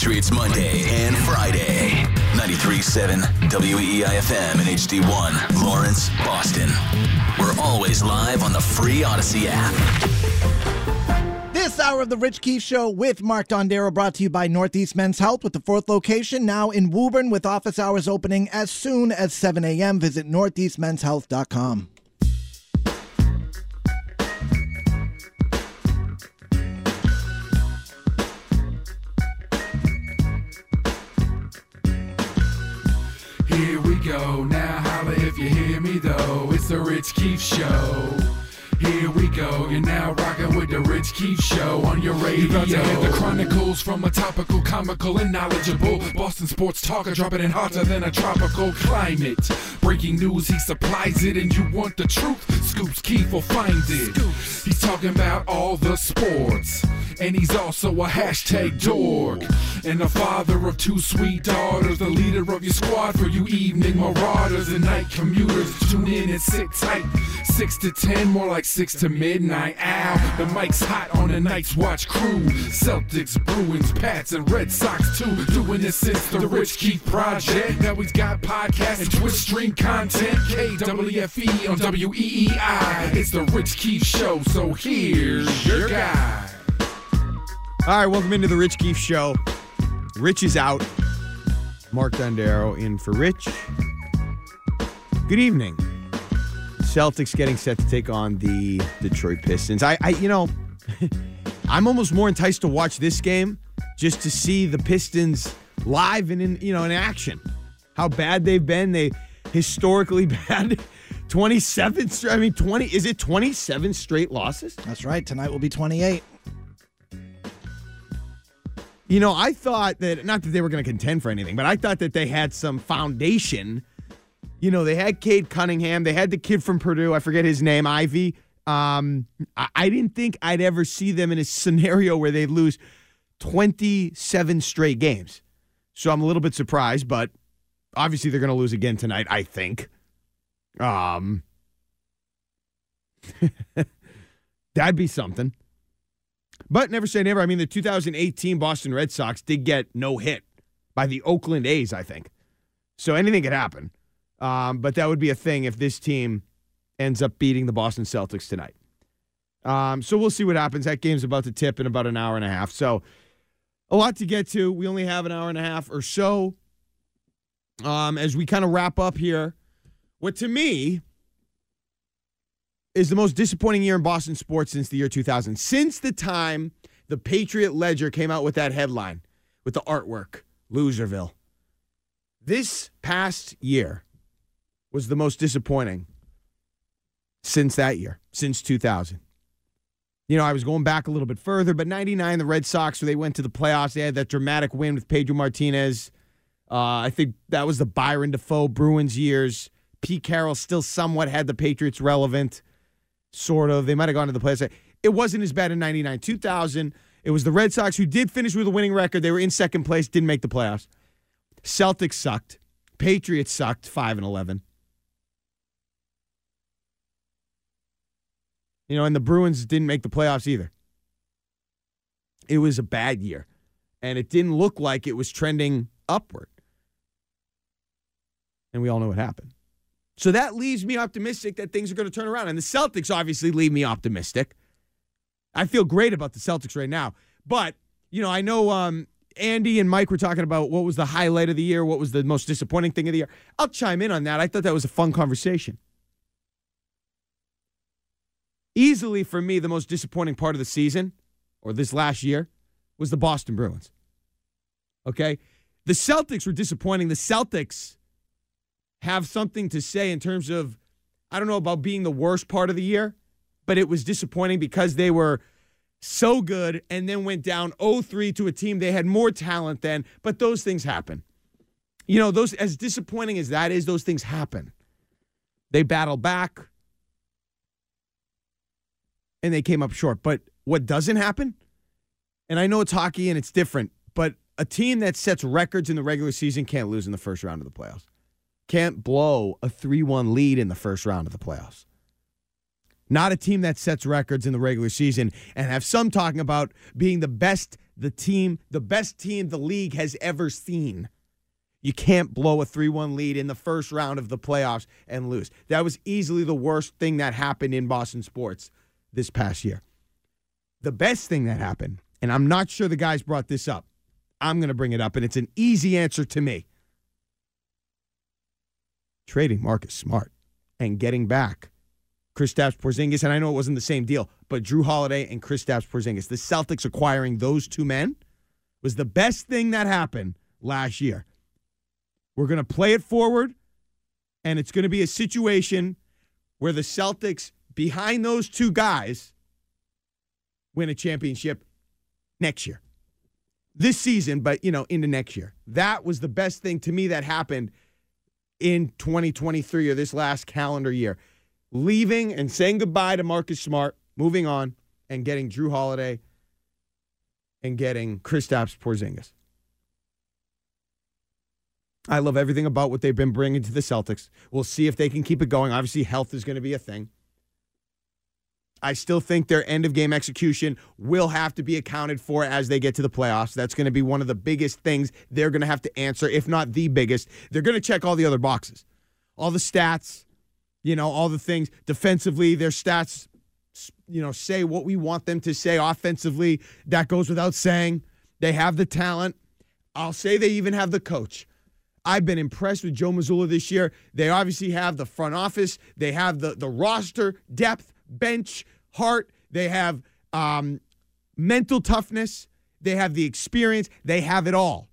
Patriots Monday and Friday. 93.7 WEEIFM and HD1, Lawrence, Boston. We're always live on the free Audacy app. This hour of the Rich Keefe Show with Mark Dondero brought to you by Northeast Men's Health with the fourth location now in Woburn with office hours opening as soon as 7 a.m. Visit northeastmenshealth.com. Now holla if you hear me though. It's the Rich Keefe Show. Here we go, you're now rocking with the Rich Keefe Show on your radio. You about to hear the chronicles from a topical, comical, and knowledgeable Boston sports talker, dropping it hotter than a tropical climate. Breaking news, he supplies it, and you want the truth. Scoops Keefe will find it. He's talking about all the sports, and he's also a hashtag dork. And the father of two sweet daughters, the leader of your squad for you evening marauders and night commuters. Tune in and sit tight. Six to ten, more like six to midnight. Ow, the mic's hot on the Night's Watch crew. Celtics, Bruins, Pats, and Red Sox too. Doing this since the Rich Keefe Project. Now he's got podcasts and Twitch stream content. KWFE on WEEI. It's the Rich Keefe Show, so here's your guy. All right, welcome into the Rich Keefe Show. Rich is out. Mark Dondero in for Rich. Good evening. Celtics getting set to take on the Detroit Pistons. I, I you know, I'm almost more enticed to watch this game just to see the Pistons live and in you know in action. How bad they've been. They historically bad. 27. I mean, 20. Is it 27 straight losses? That's right. Tonight will be 28. You know, I thought that not that they were going to contend for anything, but I thought that they had some foundation. You know, they had Cade Cunningham, they had the kid from Purdue, I forget his name, Ivey. Um, I, I didn't think I'd ever see them in a scenario where they lose 27 straight games. So I'm a little bit surprised, but obviously they're going to lose again tonight, I think. Um, that'd be something. But never say never. I mean, the 2018 Boston Red Sox did get no hit by the Oakland A's, I think. So anything could happen. Um, but that would be a thing if this team ends up beating the Boston Celtics tonight. Um, so we'll see what happens. That game's about to tip in about an hour and a half. So a lot to get to. We only have an hour and a half or so. Um, as we kind of wrap up here, what to me is the most disappointing year in Boston sports since the year 2000. Since the time the Patriot Ledger came out with that headline with the artwork, Loserville. This past year was the most disappointing since that year, since 2000. You know, I was going back a little bit further, but 99, the Red Sox, they went to the playoffs. They had that dramatic win with Pedro Martinez. Uh, I think that was the Byron Dafoe Bruins years. Pete Carroll still somewhat had the Patriots relevant sort of. They might have gone to the playoffs. It wasn't as bad in 99. 2000, it was the Red Sox who did finish with a winning record. They were in second place, didn't make the playoffs. Celtics sucked. Patriots sucked, 5 and 11. You know, and the Bruins didn't make the playoffs either. It was a bad year, and it didn't look like it was trending upward. And we all know what happened. So that leaves me optimistic that things are going to turn around. And the Celtics obviously leave me optimistic. I feel great about the Celtics right now. But, you know, I know um, Andy and Mike were talking about what was the highlight of the year, what was the most disappointing thing of the year. I'll chime in on that. I thought that was a fun conversation. Easily for me, the most disappointing part of the season or this last year was the Boston Bruins. Okay? The Celtics were disappointing. The Celtics have something to say in terms of, I don't know about being the worst part of the year, but it was disappointing because they were so good and then went down 0-3 to a team they had more talent than, but those things happen. You know, those as disappointing as that is, those things happen. They battle back and they came up short. But what doesn't happen, and I know it's hockey and it's different, but a team that sets records in the regular season can't lose in the first round of the playoffs. Can't blow a 3 1 lead in the first round of the playoffs. not a team that sets records in the regular season, and have some talking about being the best the team, the best team the league has ever seen. You can't blow a 3 1 lead in the first round of the playoffs and lose. That was easily the worst thing that happened in Boston sports this past year. The best thing that happened, and I'm not sure the guys brought this up, I'm going to bring it up, and it's an easy answer to me trading Marcus Smart and getting back Kristaps Porzingis, and I know it wasn't the same deal, but Jrue Holiday and Kristaps Porzingis, the Celtics acquiring those two men was the best thing that happened last year. We're going to play it forward, and it's going to be a situation where the Celtics, behind those two guys, win a championship next year. This season, but you know, into next year. That was the best thing to me that happened in 2023 or this last calendar year. Leaving and saying goodbye to Marcus Smart, moving on, and getting Jrue Holiday and getting Kristaps Porzingis. I love everything about what they've been bringing to the Celtics. We'll see if they can keep it going. Obviously, health is going to be a thing. I still think their end of game execution will have to be accounted for as they get to the playoffs. That's going to be one of the biggest things they're going to have to answer, if not the biggest. They're going to check all the other boxes, all the stats, you know, all the things. Defensively, their stats, you know, say what we want them to say. Offensively, that goes without saying. They have the talent. I'll say they even have the coach. I've been impressed with Joe Mazzulla this year. They obviously have the front office, they have the, the roster depth bench heart. They have um, mental toughness. They have the experience. They have it all.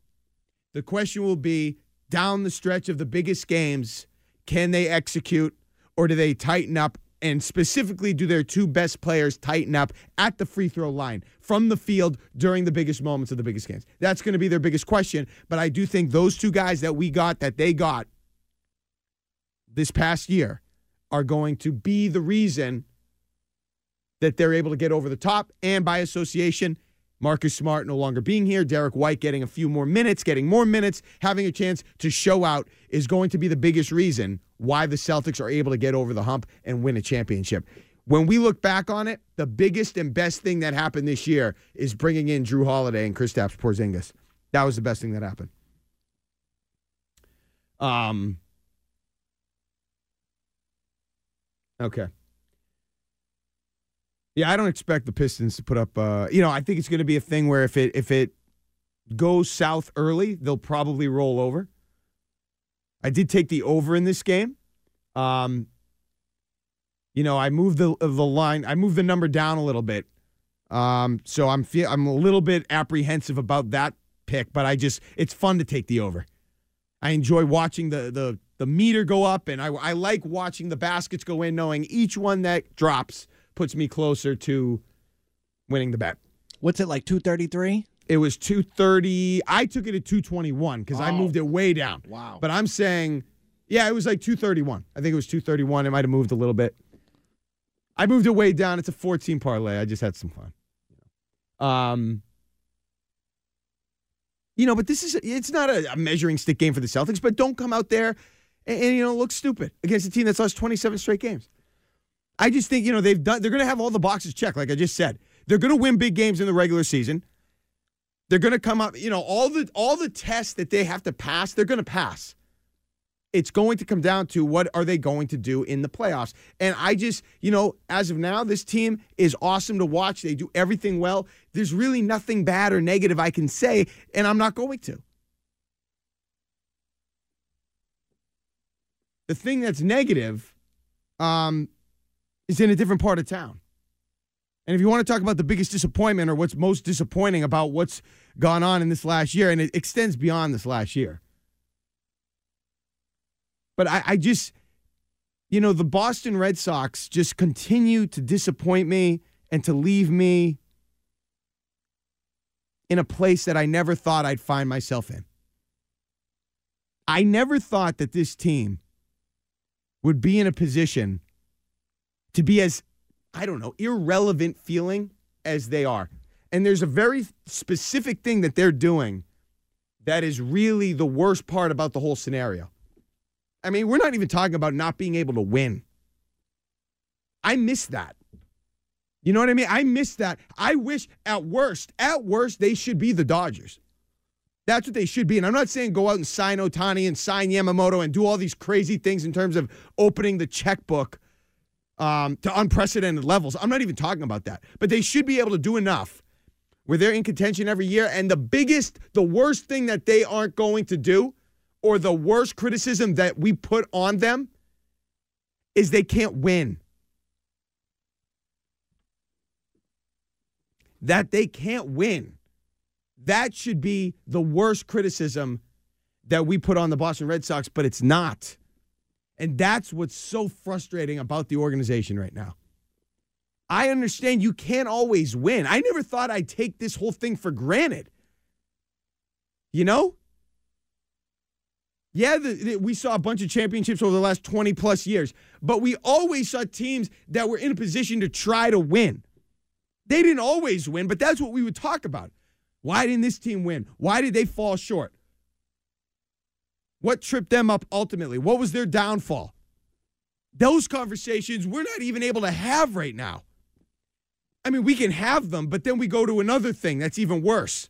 The question will be down the stretch of the biggest games, can they execute or do they tighten up? And specifically, do their two best players tighten up at the free throw line from the field during the biggest moments of the biggest games? That's going to be their biggest question. But I do think those two guys that we got, that they got this past year, are going to be the reason that they're able to get over the top. And by association, Marcus Smart no longer being here, Derrick White getting a few more minutes, getting more minutes, having a chance to show out is going to be the biggest reason why the Celtics are able to get over the hump and win a championship. When we look back on it, the biggest and best thing that happened this year is bringing in Jrue Holiday and Kristaps Porzingis. That was the best thing that happened. Um. Okay. Yeah, I don't expect the Pistons to put up. Uh, you know, I think it's going to be a thing where if it if it goes south early, they'll probably roll over. I did take the over in this game. Um, you know, I moved the the line. I moved the number down a little bit. Um, so I'm feel I'm a little bit apprehensive about that pick, but I just it's fun to take the over. I enjoy watching the the the meter go up, and I I like watching the baskets go in, knowing each one that drops puts me closer to winning the bet. What's it like? Two thirty three. It was 230. I took it at 221 because I Oh. moved it way down. Wow. But I'm saying, yeah, it was like 231. I think it was 231. It might have moved a little bit. I moved it way down. It's a 14 parlay. I just had some fun. Um, you know, but this is it's not a, a measuring stick game for the Celtics. But don't come out there and, and you know look stupid against a team that's lost 27 straight games. I just think you know they've done. They're going to have all the boxes checked, like I just said. They're going to win big games in the regular season. They're going to come up. You know all the all the tests that they have to pass. They're going to pass. It's going to come down to what are they going to do in the playoffs. And I just, you know, as of now, this team is awesome to watch. They do everything well. There's really nothing bad or negative I can say, and I'm not going to. The thing that's negative um, is in a different part of town. And if you want to talk about the biggest disappointment or what's most disappointing about what's gone on in this last year, and it extends beyond this last year. But I, I just, you know, the Boston Red Sox just continue to disappoint me and to leave me in a place that I never thought I'd find myself in. I never thought that this team would be in a position to be as, I don't know, irrelevant feeling as they are. And there's a very specific thing that they're doing that is really the worst part about the whole scenario. I mean, we're not even talking about not being able to win. I miss that. You know what I mean? I miss that. I wish at worst, at worst, they should be the Dodgers. That's what they should be. And I'm not saying go out and sign Ohtani and sign Yamamoto and do all these crazy things in terms of opening the checkbook um, to unprecedented levels. I'm not even talking about that. But they should be able to do enough where they're in contention every year. And the biggest, the worst thing that they aren't going to do, or the worst criticism that we put on them, is they can't win. That they can't win. That should be the worst criticism that we put on the Boston Red Sox, but it's not. And that's what's so frustrating about the organization right now. I understand you can't always win. I never thought I'd take this whole thing for granted. You know? Yeah, the, the, we saw a bunch of championships over the last 20 plus years, but we always saw teams that were in a position to try to win. They didn't always win, but that's what we would talk about. Why didn't this team win? Why did they fall short? What tripped them up ultimately? What was their downfall? Those conversations we're not even able to have right now. I mean, we can have them, but then we go to another thing that's even worse.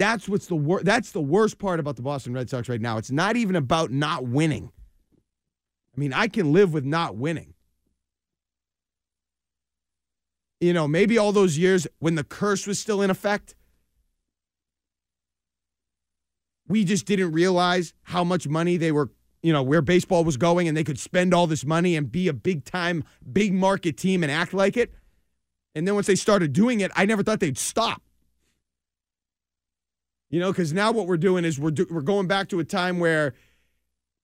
That's what's the wor- that's the worst part about the Boston Red Sox right now. It's not even about not winning. I mean, I can live with not winning. You know, maybe all those years when the curse was still in effect, we just didn't realize how much money they were, you know, where baseball was going and they could spend all this money and be a big time, big market team and act like it. And then once they started doing it, I never thought they'd stop. You know, because now what we're doing is we're, do, we're going back to a time where,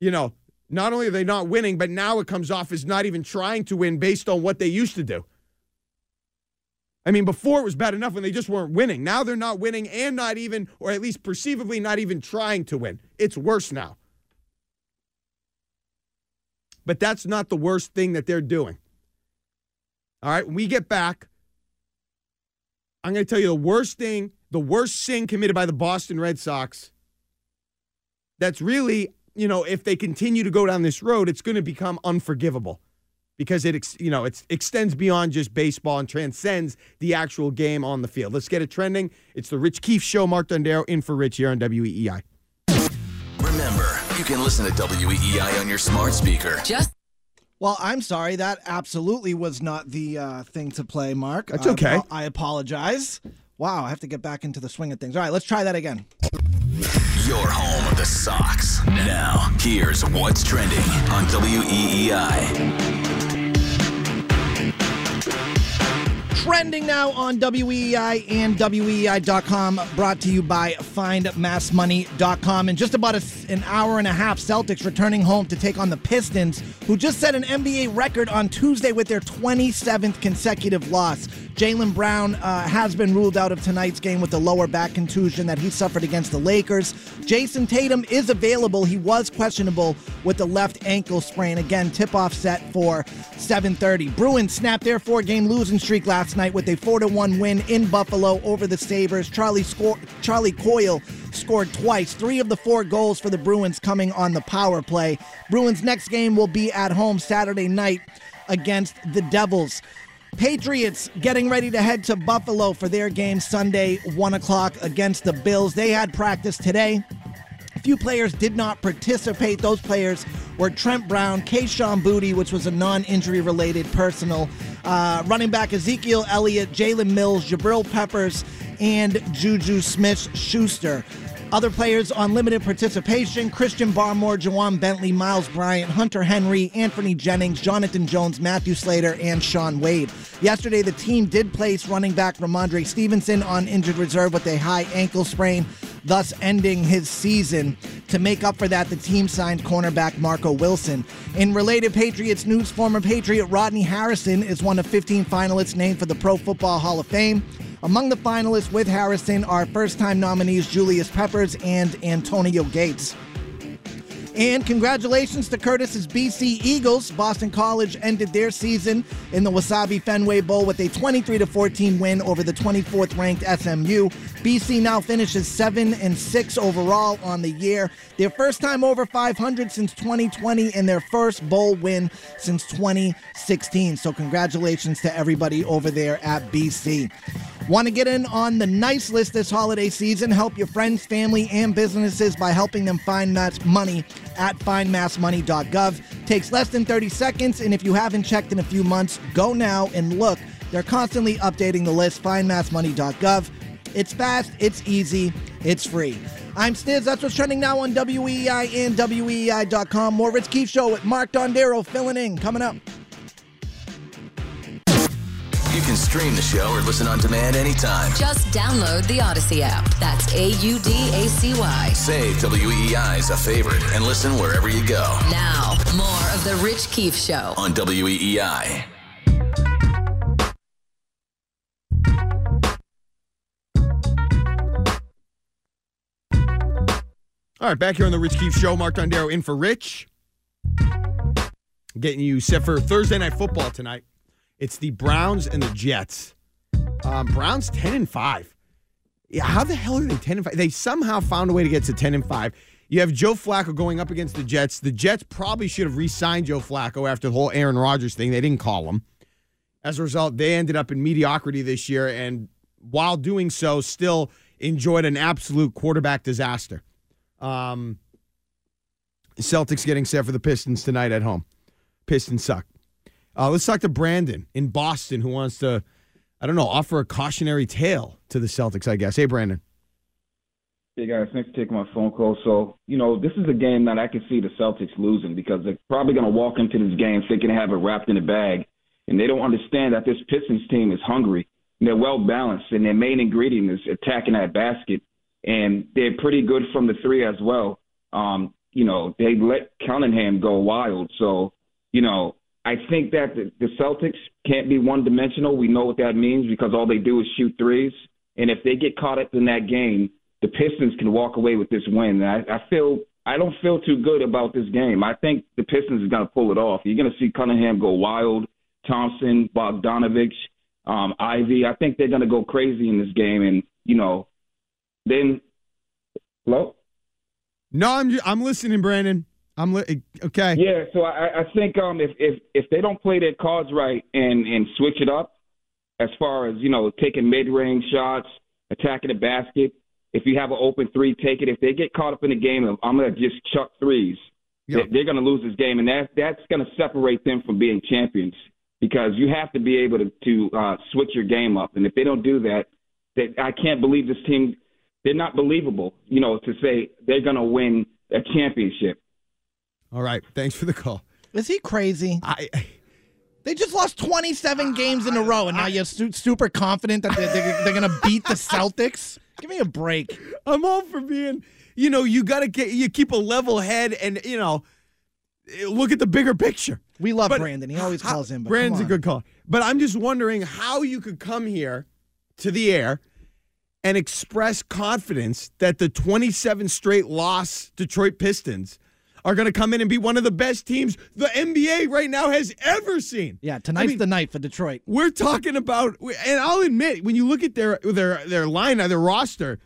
you know, not only are they not winning, but now it comes off as not even trying to win based on what they used to do. I mean, before it was bad enough when they just weren't winning. Now they're not winning and not even, or at least perceivably, not even trying to win. It's worse now. But that's not the worst thing that they're doing. All right, when we get back, I'm going to tell you the worst thing, the worst sin committed by the Boston Red Sox. That's really, you know, if they continue to go down this road, it's going to become unforgivable because it you know it extends beyond just baseball and transcends the actual game on the field. Let's get it trending. It's the Rich Keefe Show. Mark Dondero in for Rich here on WEEI. Remember, you can listen to WEEI on your smart speaker. Just. Well, I'm sorry. That absolutely was not the uh, thing to play, Mark. That's okay. Uh, I apologize. Wow, I have to get back into the swing of things. All right, let's try that again. Your home of the Sox. Now, here's what's trending on WEEI. Trending now on WEI and WEI.com, brought to you by FindMassMoney.com. In just about a, an hour and a half, Celtics returning home to take on the Pistons, who just set an NBA record on Tuesday with their 27th consecutive loss. Jaylen Brown uh, has been ruled out of tonight's game with the lower back contusion that he suffered against the Lakers. Jayson Tatum is available. He was questionable with the left ankle sprain. Again, tip-off set for 7:30. Bruins snapped their four-game losing streak last night with a 4-1 win in Buffalo over the Sabres. Charlie score, Charlie Coyle scored twice. Three of the four goals for the Bruins coming on the power play. Bruins' next game will be at home Saturday night against the Devils. Patriots getting ready to head to Buffalo for their game Sunday, 1 o'clock against the Bills. They had practice today. A few players did not participate. Those players were Trent Brown, Kayshon Boutte, which was a non injury related personal, uh, running back Ezekiel Elliott, Jalen Mills, Jabril Peppers, and Juju Smith Schuster. Other players on limited participation Christian Barmore, Ja'Whaun Bentley, Myles Bryant, Hunter Henry, Anfernee Jennings, Jonathan Jones, Matthew Slater, and Shaun Wade. Yesterday, the team did place running back Rhamondre Stevenson on injured reserve with a high ankle sprain, thus ending his season. To make up for that, the team signed cornerback Marco Wilson. In related Patriots news, former Patriot Rodney Harrison is one of 15 finalists named for the Pro Football Hall of Fame. Among the finalists with Harrison are first time nominees Julius Peppers and Antonio Gates. And congratulations to Curtis's BC Eagles. Boston College ended their season in the Wasabi Fenway Bowl with a 23 14 win over the 24th ranked SMU. BC now finishes 7 and 6 overall on the year. Their first time over 500 since 2020 and their first bowl win since 2016. So congratulations to everybody over there at BC. Want to get in on the nice list this holiday season? Help your friends, family, and businesses by helping them find mass money at findmassmoney.gov. Takes less than 30 seconds, and if you haven't checked in a few months, go now and look. They're constantly updating the list, findmassmoney.gov. It's fast, it's easy, it's free. I'm Stiz. That's what's trending now on WEEI and WEEI.com. More Rich Keefe Show with Mark Dondero filling in coming up. You can stream the show or listen on demand anytime. Just download the Audacy app. That's A U D A C Y. Save WEEI as a favorite and listen wherever you go Now, more of The Rich Keefe Show. on E WEEI. All right, back here on the Rich Keefe Show. Mark Dondero in for Rich. Getting you set for Thursday night football tonight. It's the Browns and the Jets. Um, Browns ten and five. Yeah, how the hell are they ten and five? They somehow found a way to get to ten and five. You have Joe Flacco going up against the Jets. The Jets probably should have re-signed Joe Flacco after the whole Aaron Rodgers thing. They didn't call him. As a result, they ended up in mediocrity this year, and while doing so, still enjoyed an absolute quarterback disaster. Um, Celtics getting set for the Pistons tonight at home. Pistons suck. Uh, let's talk to Brandon in Boston who wants to, I don't know, offer a cautionary tale to the Celtics, I guess. Hey, Brandon. Hey guys, thanks for taking my phone call. So, you know, this is a game that I can see the Celtics losing because they're probably going to walk into this game thinking they have it wrapped in a bag, and they don't understand that this Pistons team is hungry. And they're well balanced, and their main ingredient is attacking that basket, and they're pretty good from the three as well. Um, you know, they let Cunningham go wild, so you know, I think that the, the Celtics can't be one dimensional. We know what that means because all they do is shoot threes, and if they get caught up in that game the Pistons can walk away with this win. And I, I feel I don't feel too good about this game. I think the Pistons are going to pull it off. You're going to see Cunningham go wild, Thompson, Bogdanovich, um, Ivey. I think they're going to go crazy in this game, and you know, then hello. No, I'm I'm listening, Brandon. I'm li- okay. Yeah, so I, I think um, if if if they don't play their cards right and and switch it up, as far as you know, taking mid range shots, attacking the basket. If you have an open three, take it. If they get caught up in the game of I'm going to just chuck threes, they- they're going to lose this game, and that that's going to separate them from being champions because you have to be able to to uh, switch your game up, and if they don't do that, that I can't believe this team. They're not believable, you know, to say they're going to win a championship. All right. Thanks for the call. Is he crazy? I They just lost 27 games in a row, and now you're su- super confident that they're, they're, they're going to beat the Celtics? Give me a break. I'm all for being, you know, you got to get you keep a level head and you know, look at the bigger picture. We love But Brandon. He always how- calls in. But Brandon's a good call. But I'm just wondering how you could come here to the air and express confidence that the 27 straight loss Detroit Pistons are going to come in and be one of the best teams the NBA right now has ever seen. Yeah, tonight's mean- the night for Detroit. We're talking about, and I'll admit, when you look at their their their line, their roster,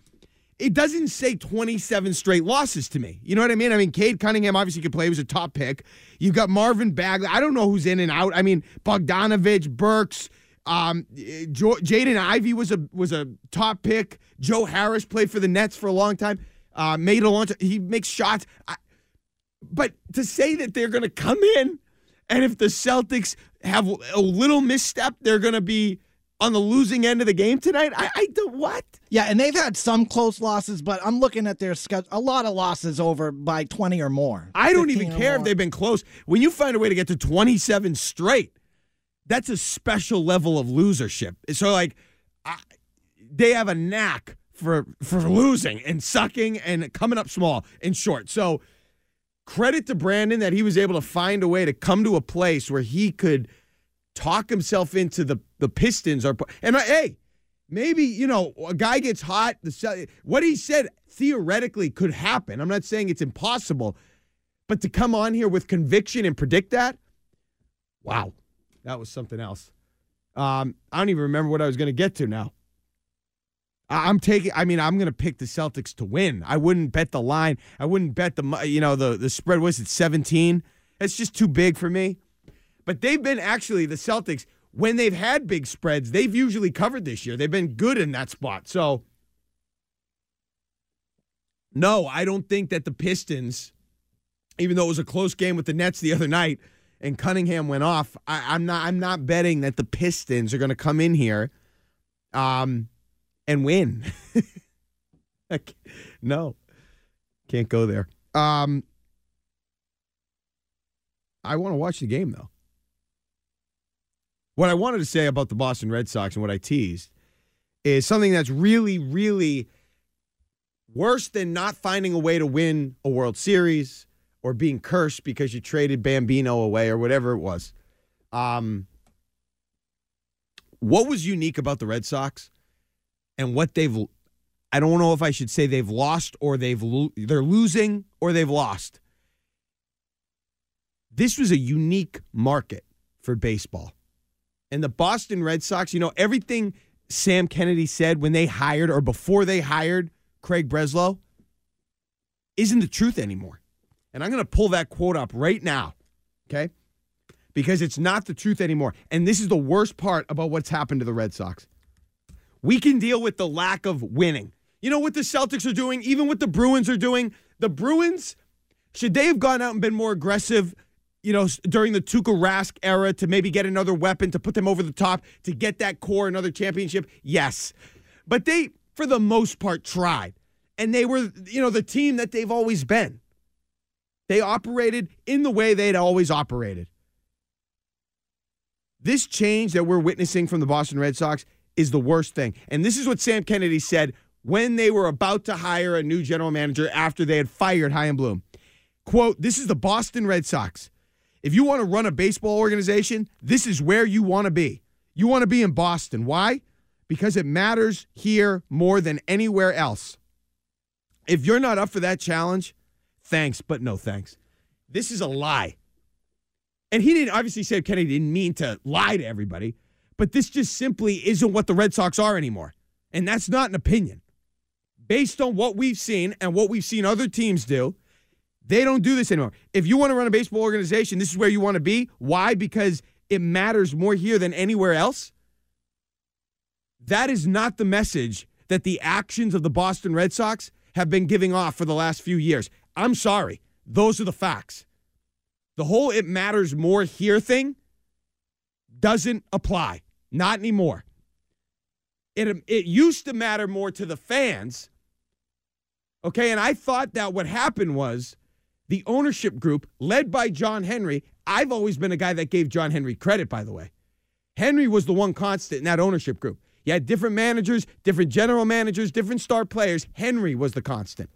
it doesn't say 27 straight losses to me. You know what I mean? I mean, Cade Cunningham obviously could play; he was a top pick. You've got Marvin Bagley. I don't know who's in and out. I mean, Bogdanovich, Burks, um, Jaden Ivey was a was a top pick. Joe Harris played for the Nets for a long time. Uh, made a long time. He makes shots. I, but to say that they're going to come in and if the Celtics have a little misstep, they're going to be on the losing end of the game tonight. I, I don't what? Yeah, and they've had some close losses, but I'm looking at their schedule. A lot of losses over by 20 or more. I don't even care if they've been close. When you find a way to get to 27 straight, that's a special level of losership. So like, I, they have a knack for for losing and sucking and coming up small and short. So credit to Brandon that he was able to find a way to come to a place where he could talk himself into the the Pistons are and I, hey maybe you know a guy gets hot the what he said theoretically could happen I'm not saying it's impossible But to come on here with conviction and predict that, wow, that was something else. Um, I don't even remember what I was going to get to now. I'm taking. I mean, I'm going to pick the Celtics to win. I wouldn't bet the line. I wouldn't bet the. You know, the the spread was it 17. It's just too big for me. But they've been actually the Celtics when they've had big spreads. They've usually covered this year. They've been good in that spot. So, no, I don't think that the Pistons, even though it was a close game with the Nets the other night and Cunningham went off, I, I'm not. I'm not betting that the Pistons are going to come in here, um, and win. No, can't go there. Um, I want to watch the game though. What I wanted to say about the Boston Red Sox and what I teased is something that's really, really worse than not finding a way to win a World Series or being cursed because you traded Bambino away or whatever it was. Um, what was unique about the Red Sox and what they've I don't know if I should say they've lost or they've lo- they're losing or they've lost. This was a unique market for baseball. And the Boston Red Sox, you know, everything Sam Kennedy said when they hired or before they hired Craig Breslow isn't the truth anymore. And I'm going to pull that quote up right now, okay? Because it's not the truth anymore. And this is the worst part about what's happened to the Red Sox. We can deal with the lack of winning. You know what the Celtics are doing, even what the Bruins are doing? The Bruins, should they have gone out and been more aggressive, you know, during the Tuukka Rask era to maybe get another weapon to put them over the top to get that core another championship? Yes. But they, for the most part, tried. And they were, you know, the team that they've always been. They operated in the way they'd always operated. This change that we're witnessing from the Boston Red Sox is the worst thing. And this is what Sam Kennedy said when they were about to hire a new general manager after they had fired Chaim Bloom. Quote, this is the Boston Red Sox. If you want to run a baseball organization, this is where you want to be. You want to be in Boston. Why? Because it matters here more than anywhere else. If you're not up for that challenge, thanks, but no thanks. This is a lie. And he didn't obviously say Kennedy didn't mean to lie to everybody, but this just simply isn't what the Red Sox are anymore. And that's not an opinion. Based on what we've seen and what we've seen other teams do, they don't do this anymore. If you want to run a baseball organization, this is where you want to be. Why? Because it matters more here than anywhere else. That is not the message that the actions of the Boston Red Sox have been giving off for the last few years. I'm sorry. Those are the facts. The whole it matters more here thing doesn't apply. Not anymore. It, it used to matter more to the fans. Okay. And I thought that what happened was the ownership group, led by John Henry. I've always been a guy that gave John Henry credit, by the way. Henry was the one constant in that ownership group. You had different managers, different general managers, different star players. Henry was the constant.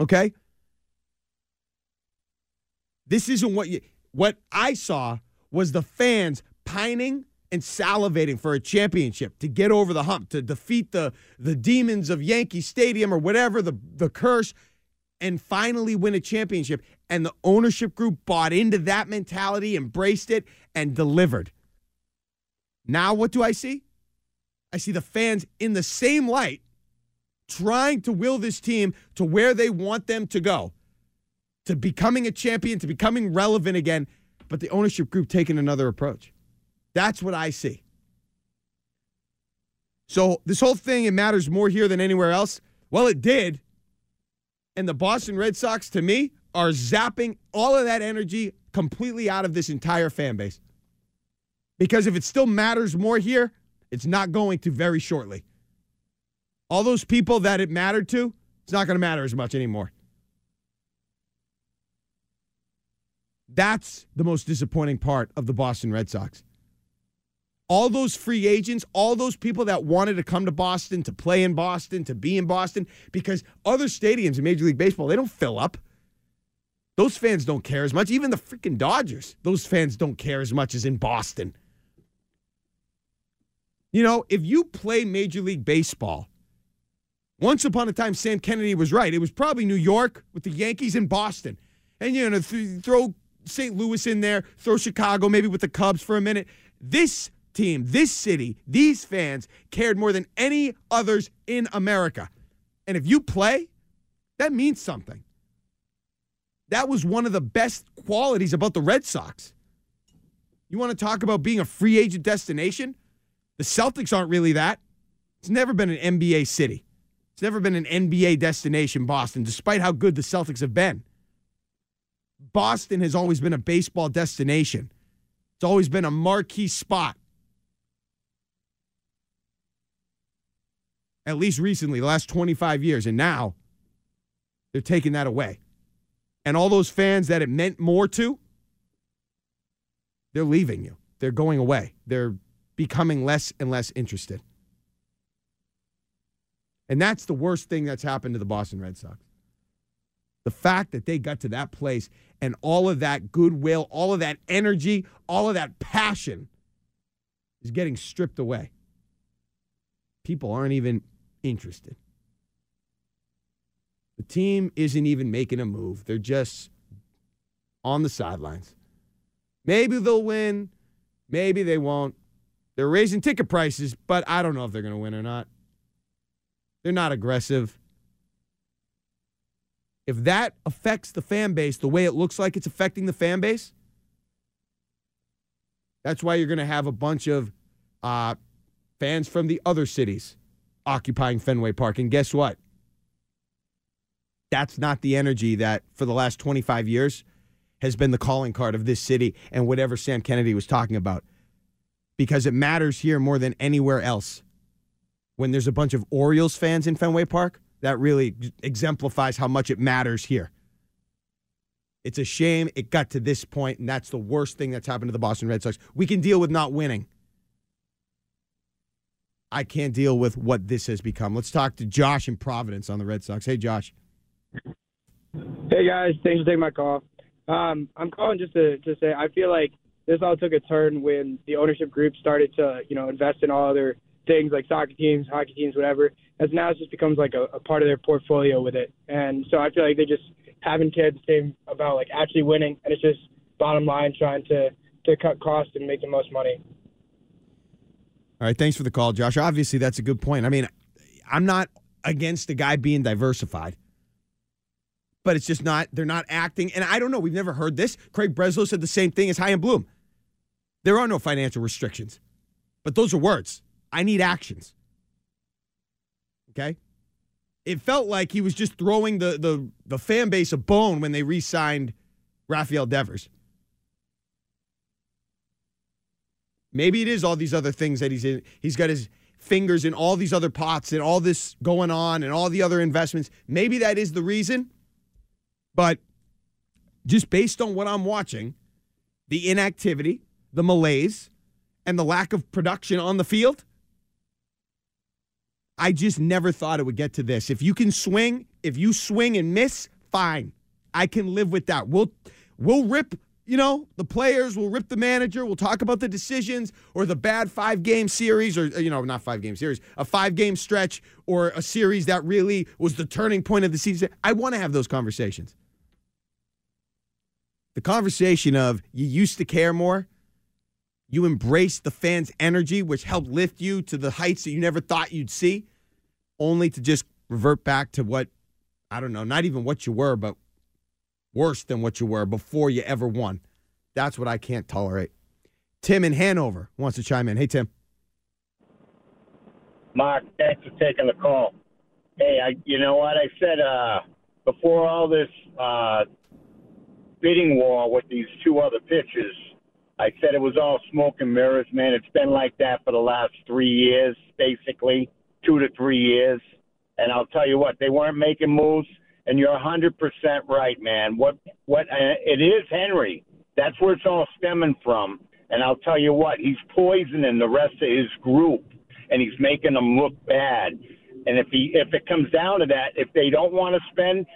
Okay? This isn't what you what I saw was the fans pining and salivating for a championship to get over the hump, to defeat the the demons of Yankee Stadium or whatever, the the curse, and finally win a championship. And the ownership group bought into that mentality, embraced it, and delivered. Now what do I see? I see the fans in the same light trying to will this team to where they want them to go to becoming a champion, to becoming relevant again, but the ownership group taking another approach. That's what I see. So, this whole thing, it matters more here than anywhere else. Well, it did. And the Boston Red Sox, to me, are zapping all of that energy completely out of this entire fan base. Because if it still matters more here, it's not going to very shortly. All those people that it mattered to, it's not going to matter as much anymore. That's the most disappointing part of the Boston Red Sox. All those free agents, all those people that wanted to come to Boston, to play in Boston, to be in Boston, because other stadiums in Major League Baseball, they don't fill up. Those fans don't care as much. Even the freaking Dodgers, those fans don't care as much as in Boston. You know, if you play Major League Baseball, Once upon a time, Sam Kennedy was right. It was probably New York with the Yankees and Boston. And, you know, th- throw St. Louis in there, throw Chicago maybe with the Cubs for a minute. This team, this city, these fans cared more than any others in America. And if you play, that means something. That was one of the best qualities about the Red Sox. You want to talk about being a free agent destination? The Celtics aren't really that. It's never been an NBA city. It's never been an NBA destination, Boston, despite how good the Celtics have been. Boston has always been a baseball destination. It's always been a marquee spot. At least recently, the last 25 years. And now they're taking that away. And all those fans that it meant more to, they're leaving you. They're going away. They're becoming less and less interested. And that's the worst thing that's happened to the Boston Red Sox. The fact that they got to that place and all of that goodwill, all of that energy, all of that passion is getting stripped away. People aren't even interested. The team isn't even making a move. They're just on the sidelines. Maybe they'll win. Maybe they won't. They're raising ticket prices, but I don't know if they're going to win or not. They're not aggressive. If that affects the fan base the way it looks like it's affecting the fan base, that's why you're going to have a bunch of uh, fans from the other cities occupying Fenway Park. And guess what? That's not the energy that for the last 25 years has been the calling card of this city and whatever Sam Kennedy was talking about. Because it matters here more than anywhere else. When there's a bunch of Orioles fans in Fenway Park, that really exemplifies how much it matters here. It's a shame it got to this point, and that's the worst thing that's happened to the Boston Red Sox. We can deal with not winning. I can't deal with what this has become. Let's talk to Josh in Providence on the Red Sox. Hey, Josh. Hey guys, thanks for taking my call. Um, I'm calling just to to say I feel like this all took a turn when the ownership group started to you know invest in all other things like soccer teams, hockey teams, whatever. As now it just becomes like a, a part of their portfolio with it, and so I feel like they just haven't cared the same about like actually winning, and it's just bottom line trying to to cut costs and make the most money. All right, thanks for the call, Josh. Obviously, that's a good point. I mean, I'm not against the guy being diversified but it's just not, they're not acting. And I don't know, we've never heard this. Craig Breslow said the same thing as Chaim Bloom. There are no financial restrictions, but those are words. I need actions. Okay? It felt like he was just throwing the, the, the fan base a bone when they re signed Rafael Devers. Maybe it is all these other things that he's in. He's got his fingers in all these other pots and all this going on and all the other investments. Maybe that is the reason. But just based on what I'm watching, the inactivity, the malaise, and the lack of production on the field, I just never thought it would get to this. If you can swing, if you swing and miss, fine. I can live with that. We'll we'll rip, you know, the players, we'll rip the manager, we'll talk about the decisions or the bad five game series or you know, not five game series, a five game stretch or a series that really was the turning point of the season. I want to have those conversations the conversation of you used to care more, you embraced the fans' energy, which helped lift you to the heights that you never thought you'd see, only to just revert back to what, I don't know, not even what you were, but worse than what you were before you ever won. That's what I can't tolerate. Tim in Hanover wants to chime in. Hey, Tim. Mark, thanks for taking the call. Hey, I, you know what I said uh, before all this uh, bidding war with these two other pitchers. I said it was all smoke and mirrors, man. It's been like that for the last three years, basically, two to three years. And I'll tell you what, they weren't making moves. And you're 100% right, man. What what uh, it is, Henry. That's where it's all stemming from. And I'll tell you what, he's poisoning the rest of his group, and he's making them look bad. And if he if it comes down to that, if they don't want to spend,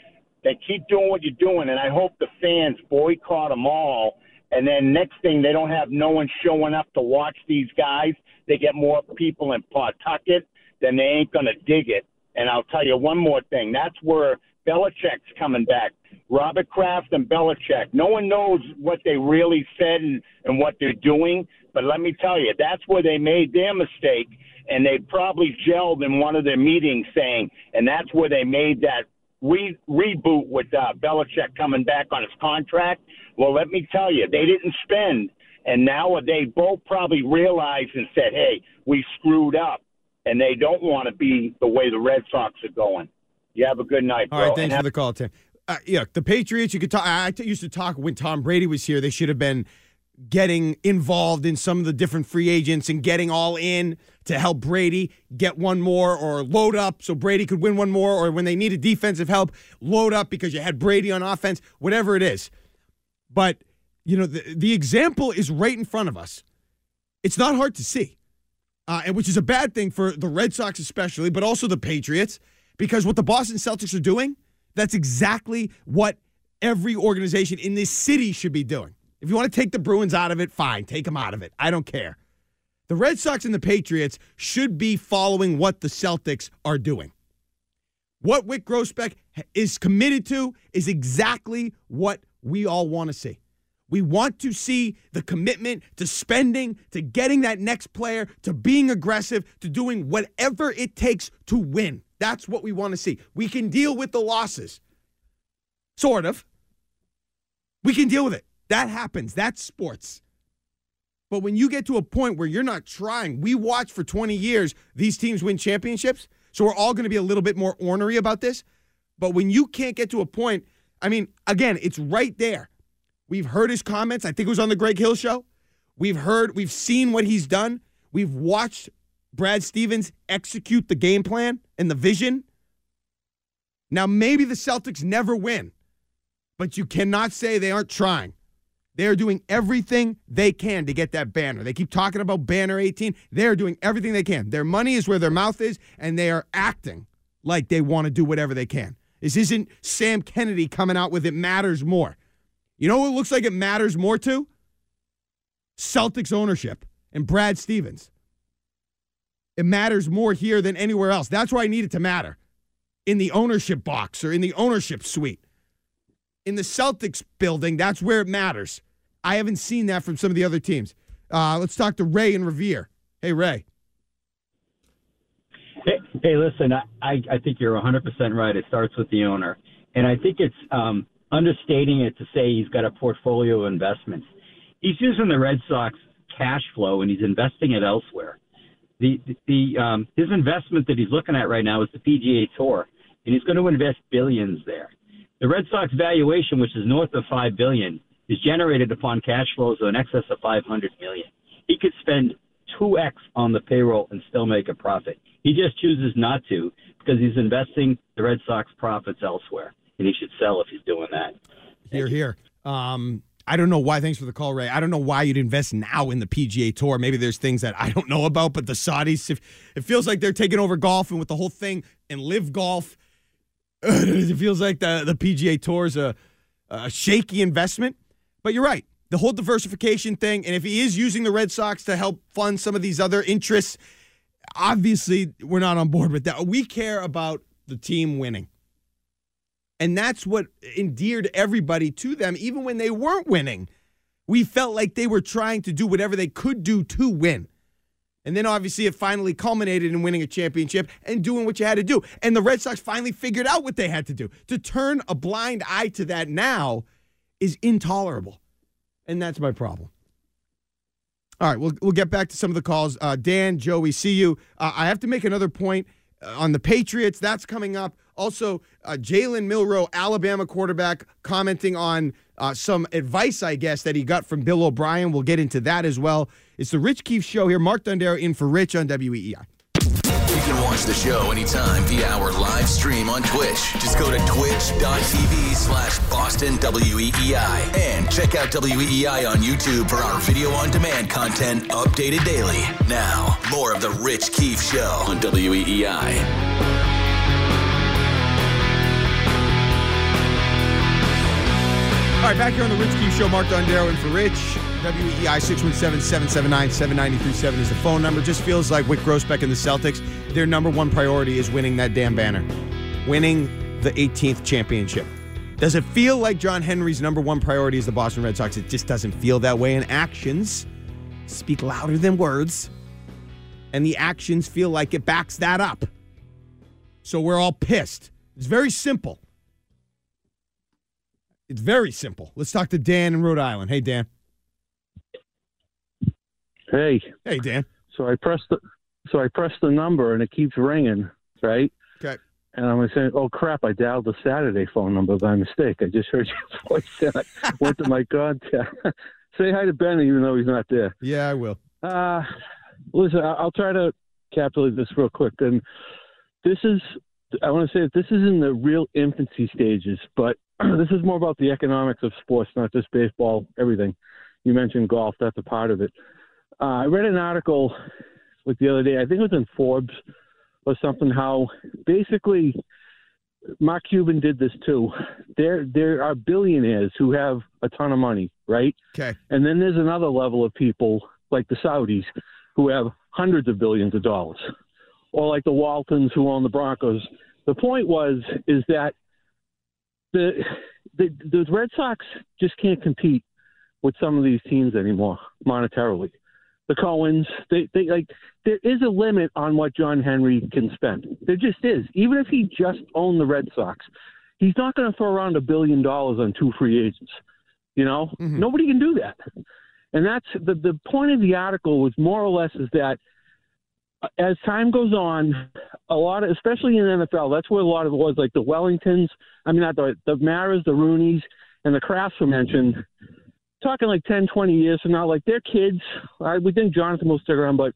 they keep doing what you're doing, and I hope the fans boycott them all. And then next thing, they don't have no one showing up to watch these guys. They get more people in Pawtucket, then they ain't gonna dig it. And I'll tell you one more thing. That's where Belichick's coming back. Robert Kraft and Belichick. No one knows what they really said and, and what they're doing. But let me tell you, that's where they made their mistake. And they probably gelled in one of their meetings saying, and that's where they made that re- reboot with uh, Belichick coming back on his contract. Well, let me tell you, they didn't spend. And now they both probably realized and said, hey, we screwed up. And they don't want to be the way the Red Sox are going. You have a good night, bro. All right, thanks And for the call, Tim. Uh, yeah, the Patriots. You could talk. I used to talk when Tom Brady was here. They should have been getting involved in some of the different free agents and getting all in to help Brady get one more or load up so Brady could win one more. Or when they needed defensive help, load up because you had Brady on offense. Whatever it is, but you know the the example is right in front of us. It's not hard to see, uh, and which is a bad thing for the Red Sox especially, but also the Patriots because what the Boston Celtics are doing, that's exactly what every organization in this city should be doing. If you want to take the Bruins out of it, fine, take them out of it. I don't care. The Red Sox and the Patriots should be following what the Celtics are doing. What Wyc Grousbeck is committed to is exactly what we all want to see. We want to see the commitment to spending, to getting that next player, to being aggressive, to doing whatever it takes to win. That's what we want to see. We can deal with the losses. Sort of. We can deal with it. That happens. That's sports. But when you get to a point where you're not trying, we watch for 20 years these teams win championships. So we're all going to be a little bit more ornery about this. But when you can't get to a point, I mean, again, it's right there. We've heard his comments. I think it was on the Greg Hill show. We've heard, we've seen what he's done. We've watched Brad Stevens execute the game plan and the vision. Now, maybe the Celtics never win, but you cannot say they aren't trying. They are doing everything they can to get that banner. They keep talking about banner 18. They're doing everything they can. Their money is where their mouth is, and they are acting like they want to do whatever they can. This isn't Sam Kennedy coming out with it matters more. You know what looks like it matters more to? Celtics ownership and Brad Stevens. It matters more here than anywhere else. That's why I need it to matter in the ownership box or in the ownership suite. In the Celtics building, that's where it matters. I haven't seen that from some of the other teams. Uh, let's talk to Ray and Revere. Hey, Ray. Hey, hey listen, I, I, think you're 100% right. It starts with the owner. And I think it's um, understating it to say he's got a portfolio of investments. He's using the Red Sox cash flow and he's investing it elsewhere. The, the, the um, his investment that he's looking at right now is the PGA Tour, and he's going to invest billions there. The Red Sox valuation, which is north of five billion, is generated upon cash flows of in excess of 500 million. He could spend 2x on the payroll and still make a profit. He just chooses not to because he's investing the Red Sox profits elsewhere, and he should sell if he's doing that. Here, here. Um, I don't know why. Thanks for the call, Ray. I don't know why you'd invest now in the PGA Tour. Maybe there's things that I don't know about, but the Saudis, if, it feels like they're taking over golf and with the whole thing and live golf, it feels like the, the PGA Tour is a, a shaky investment. But you're right. The whole diversification thing, and if he is using the Red Sox to help fund some of these other interests, obviously we're not on board with that. We care about the team winning. And that's what endeared everybody to them, even when they weren't winning. We felt like they were trying to do whatever they could do to win. And then obviously it finally culminated in winning a championship and doing what you had to do. And the Red Sox finally figured out what they had to do. To turn a blind eye to that now is intolerable. And that's my problem. All right, we'll, we'll get back to some of the calls. Uh, Dan, Joey, see you. Uh, I have to make another point uh, on the Patriots. That's coming up. Also, uh, Jalen Milroe, Alabama quarterback, commenting on uh, some advice, I guess, that he got from Bill O'Brien. We'll get into that as well. It's the Rich Keefe Show here. Mark Dondero in for Rich on WEEI. Can watch the show anytime via our live stream on Twitch. Just go to twitch.tv slash Boston WEEI and check out WEEI on YouTube for our video on demand content updated daily. Now, more of the Rich Keefe Show on WEEI. All right, back here on the Rich Keefe Show, Mark Dondero and for Rich. WEEI 617-779-7937 is the phone number. Just feels like Wyc Grousbeck and the Celtics, their number one priority is winning that damn banner. Winning the 18th championship. Does it feel like John Henry's number one priority is the Boston Red Sox? It just doesn't feel that way. And actions speak louder than words. And the actions feel like it backs that up. So we're all pissed. It's very simple. It's very simple. Let's talk to Dan in Rhode Island. Hey, Dan. Hey, Hey, Dan. so I press the so I press the number and it keeps ringing, right? Okay. And I'm saying, "Oh crap! I dialed the Saturday phone number by mistake. I just heard your voice and I went to my contact. Say hi to Benny, even though he's not there. Yeah, I will. Uh, listen, I'll try to capitalize this real quick. And this is, I want to say that this is in the real infancy stages, but this is more about the economics of sports, not just baseball, everything. You mentioned golf, that's a part of it. Uh, I read an article like the other day, I think it was in Forbes or something, how basically Mark Cuban did this too. There, there are billionaires who have a ton of money, right? Okay. And then there's another level of people like the Saudis who have hundreds of billions of dollars, or like the Waltons who own the Broncos. The point was is that the the, the Red Sox just can't compete with some of these teams anymore monetarily. The Cohens, they, they like there is a limit on what John Henry can spend. There just is. Even if he just owned the Red Sox, he's not going to throw around a billion dollars on two free agents. You know, mm-hmm. nobody can do that. And that's the the point of the article was more or less is that as time goes on, a lot of, especially in NFL, that's where a lot of it was like the Wellingtons. I mean, not the the Maras, the Roonies, and the Crafts were mentioned. Talking like 10, 20 years from now, like their kids. I we think Jonathan will stick around, but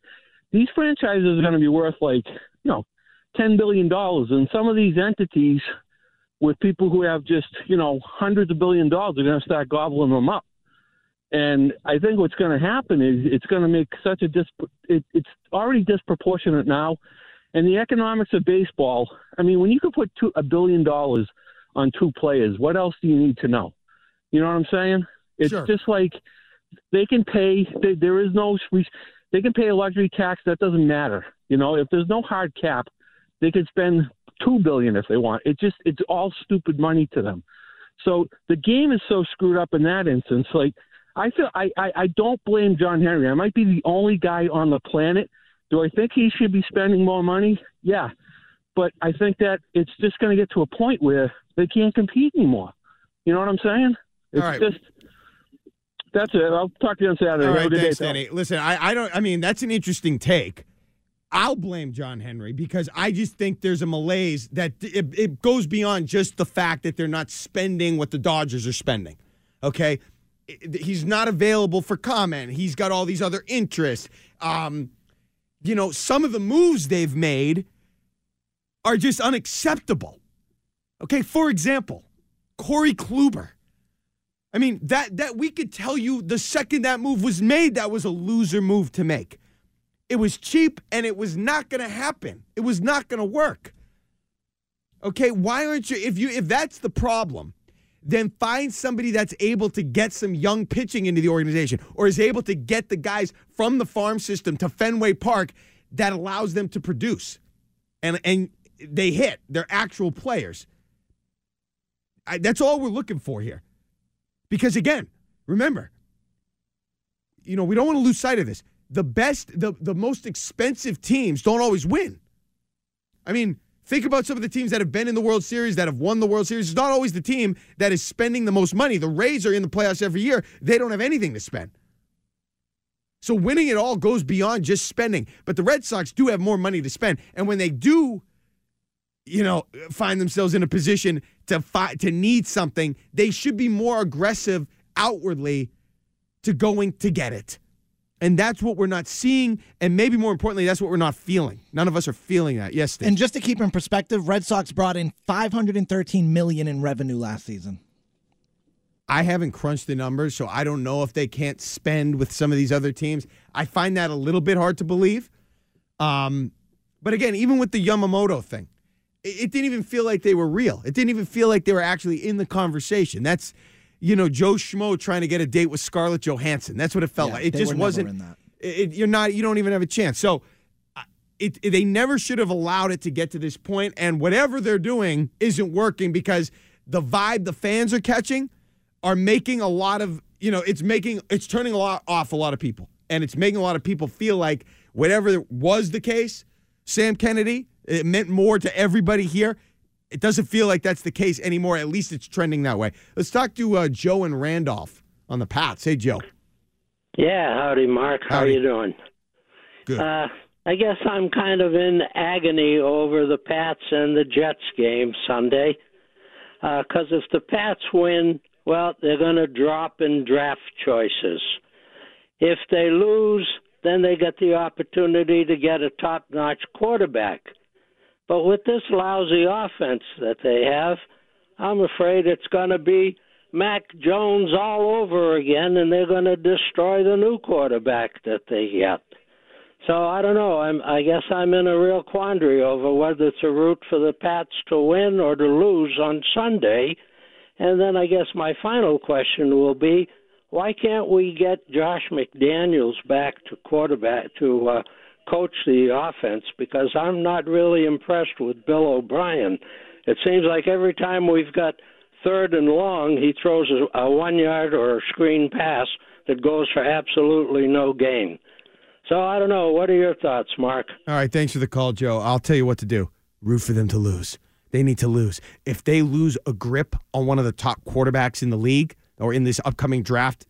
these franchises are going to be worth like you know ten billion dollars, and some of these entities with people who have just you know hundreds of billion dollars are going to start gobbling them up. And I think what's going to happen is it's going to make such a dis. It, it's already disproportionate now, and the economics of baseball. I mean, when you could put two, a billion dollars on two players, what else do you need to know? You know what I'm saying? It's Sure. just like they can pay. They, there is no. They can pay a luxury tax. That doesn't matter. You know, if there's no hard cap, they could spend two billion if they want. It just it's all stupid money to them. So the game is so screwed up in that instance. Like I feel I, I, I don't blame John Henry. I might be the only guy on the planet. Do I think he should be spending more money? Yeah. But I think that it's just going to get to a point where they can't compete anymore. You know what I'm saying? It's All right. just that's it. I'll talk to you on Saturday. All right, day, thanks, Danny. Listen, I, I don't. I mean, that's an interesting take. I'll blame John Henry because I just think there's a malaise that it, it goes beyond just the fact that they're not spending what the Dodgers are spending. Okay, he's not available for comment. He's got all these other interests. Um, you know, some of the moves they've made are just unacceptable. Okay, for example, Corey Kluber. I mean, that that we could tell you the second that move was made, that was a loser move to make. It was cheap and it was not to happen. It was not to work. Okay, why aren't you if you if that's the problem, then find somebody that's able to get some young pitching into the organization or is able to get the guys from the farm system to Fenway Park that allows them to produce. And and they hit. They're actual players. I, that's all we're looking for here. Because again, remember, you know, we don't want to lose sight of this. The best, the, the most expensive teams don't always win. I mean, think about some of the teams that have been in the World Series, that have won the World Series. It's not always the team that is spending the most money. The Rays are in the playoffs every year. They don't have anything to spend. So winning it all goes beyond just spending. But the Red Sox do have more money to spend. And when they do you know, find themselves in a position to fight to need something, they should be more aggressive outwardly to going to get it. And that's what we're not seeing, and maybe more importantly, that's what we're not feeling. None of us are feeling that. Yes, Steve. And just to keep in perspective, Red Sox brought in 513 million in revenue last season. I haven't crunched the numbers, so I don't know if they can't spend with some of these other teams. I find that a little bit hard to believe. Um, but again, even with the Yamamoto thing, it, it didn't even feel like they were real. It didn't even feel like they were actually in the conversation. That's, you know, Joe Schmo trying to get a date with Scarlett Johansson. That's what it felt Yeah, like. It just wasn't. It, you're not. You don't even have a chance. So, it, it- they never should have allowed it to get to this point. And whatever they're doing isn't working because the vibe the fans are catching are making a lot of. You know, it's making it's turning a lot off a lot of people, and it's making a lot of people feel like whatever was the case, Sam Kennedy, it meant more to everybody here. It doesn't feel like that's the case anymore. At least it's trending that way. Let's talk to uh, Joe and Randolph on the Pats. Hey, Joe. Yeah, howdy, Mark. How Howdy. are you doing? Good. Uh, I guess I'm kind of in agony over the Pats and the Jets game Sunday. Because if the Pats win, well, they're going to drop in draft choices. If they lose, then they get the opportunity to get a top notch quarterback. But with this lousy offense that they have, I'm afraid it's going to be Mac Jones all over again, and they're going to destroy the new quarterback that they get. So I don't know. I'm, I guess I'm in a real quandary over whether to root for the Pats to win or to lose on Sunday. And then I guess my final question will be, why can't we get Josh McDaniels back to quarterback to uh, coach the offense? Because I'm not really impressed with Bill O'Brien. It seems like every time we've got third and long, he throws a, a one yard or a screen pass that goes for absolutely no gain. So I don't know. What are your thoughts, Mark? All right, thanks for the call, Joe. I'll tell you what to do. Root for them to lose. They need to lose. If they lose a grip on one of the top quarterbacks in the league or in this upcoming draft,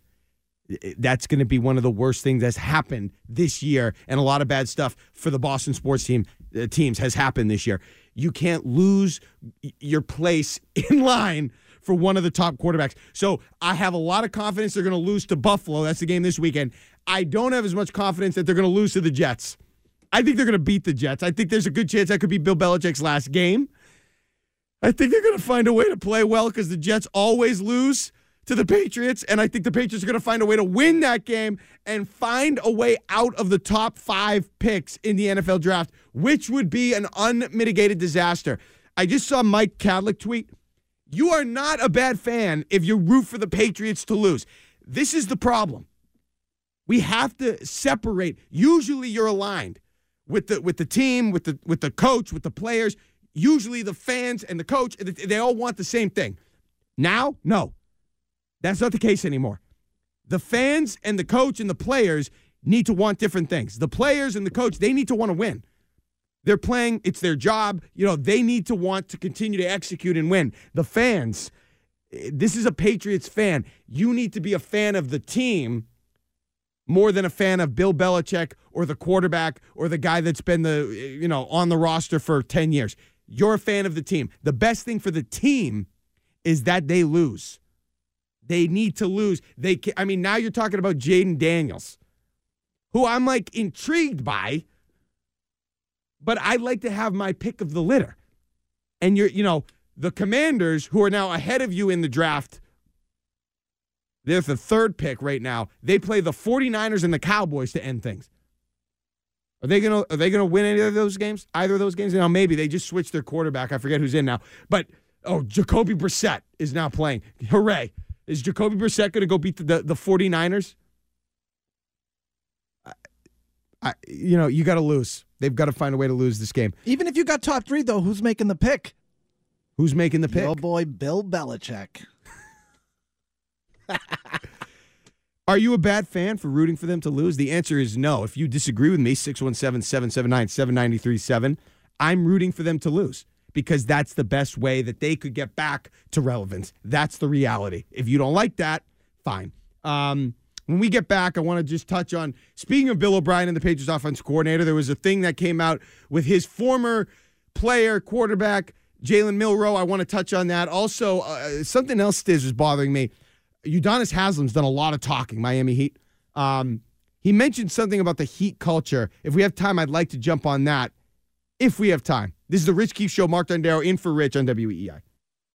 that's going to be one of the worst things that's happened this year, and a lot of bad stuff for the Boston sports team uh, teams has happened this year. You can't lose your place in line for one of the top quarterbacks. So I have a lot of confidence they're going to lose to Buffalo. That's the game this weekend. I don't have as much confidence that they're going to lose to the Jets. I think they're going to beat the Jets. I think there's a good chance that could be Bill Belichick's last game. I think they're going to find a way to play well because the Jets always lose to the Patriots. And I think the Patriots are going to find a way to win that game and find a way out of the top five picks in the NFL draft, which would be an unmitigated disaster. I just saw Mike Kadlick tweet You are not a bad fan if you root for the Patriots to lose. This is the problem. We have to separate. Usually you're aligned with the with the team, with the with the coach, with the players. Usually the fans and the coach, they all want the same thing. Now, no. That's not the case anymore. The fans and the coach and the players need to want different things. The players and the coach, they need to want to win. They're playing, it's their job. You know, they need to want to continue to execute and win. The fans, eh, this is a Patriots fan. You need to be a fan of the team more than a fan of Bill Belichick or the quarterback or the guy that's been the eh, you know on the roster for 10 years. You're a fan of the team. The best thing for the team is that they lose. They need to lose. They ca I mean now you're talking about Jayden Daniels, who I'm like intrigued by, but I'd like to have my pick of the litter. And you're you know the Commanders who are now ahead of you in the draft they're the third pick right now. They play the 49ers and the Cowboys to end things. Are they gonna are they gonna win any of those games? Either of those games? Now maybe they just switched their quarterback. I forget who's in now. But oh, Jacoby Brissett is now playing. Hooray. Is Jacoby Brissett gonna go beat the, the, the 49ers? I, I, you know, you gotta lose. They've got to find a way to lose this game. Even if you got top three, though, who's making the pick? Who's making the pick? Your boy Bill Belichick. Are you a bad fan for rooting for them to lose? The answer is no. If you disagree with me, 617 779 7937, I'm rooting for them to lose because that's the best way that they could get back to relevance. That's the reality. If you don't like that, fine. Um, when we get back, I want to just touch on speaking of Bill O'Brien and the Patriots offense coordinator, there was a thing that came out with his former player, quarterback, Jalen Milroe. I want to touch on that. Also, uh, something else is bothering me. Udonis Haslem's done a lot of talking, Miami Heat. Um, he mentioned something about the Heat culture. If we have time, I'd like to jump on that. If we have time. This is the Rich Keefe Show. Mark Dondero in for Rich on WEEI.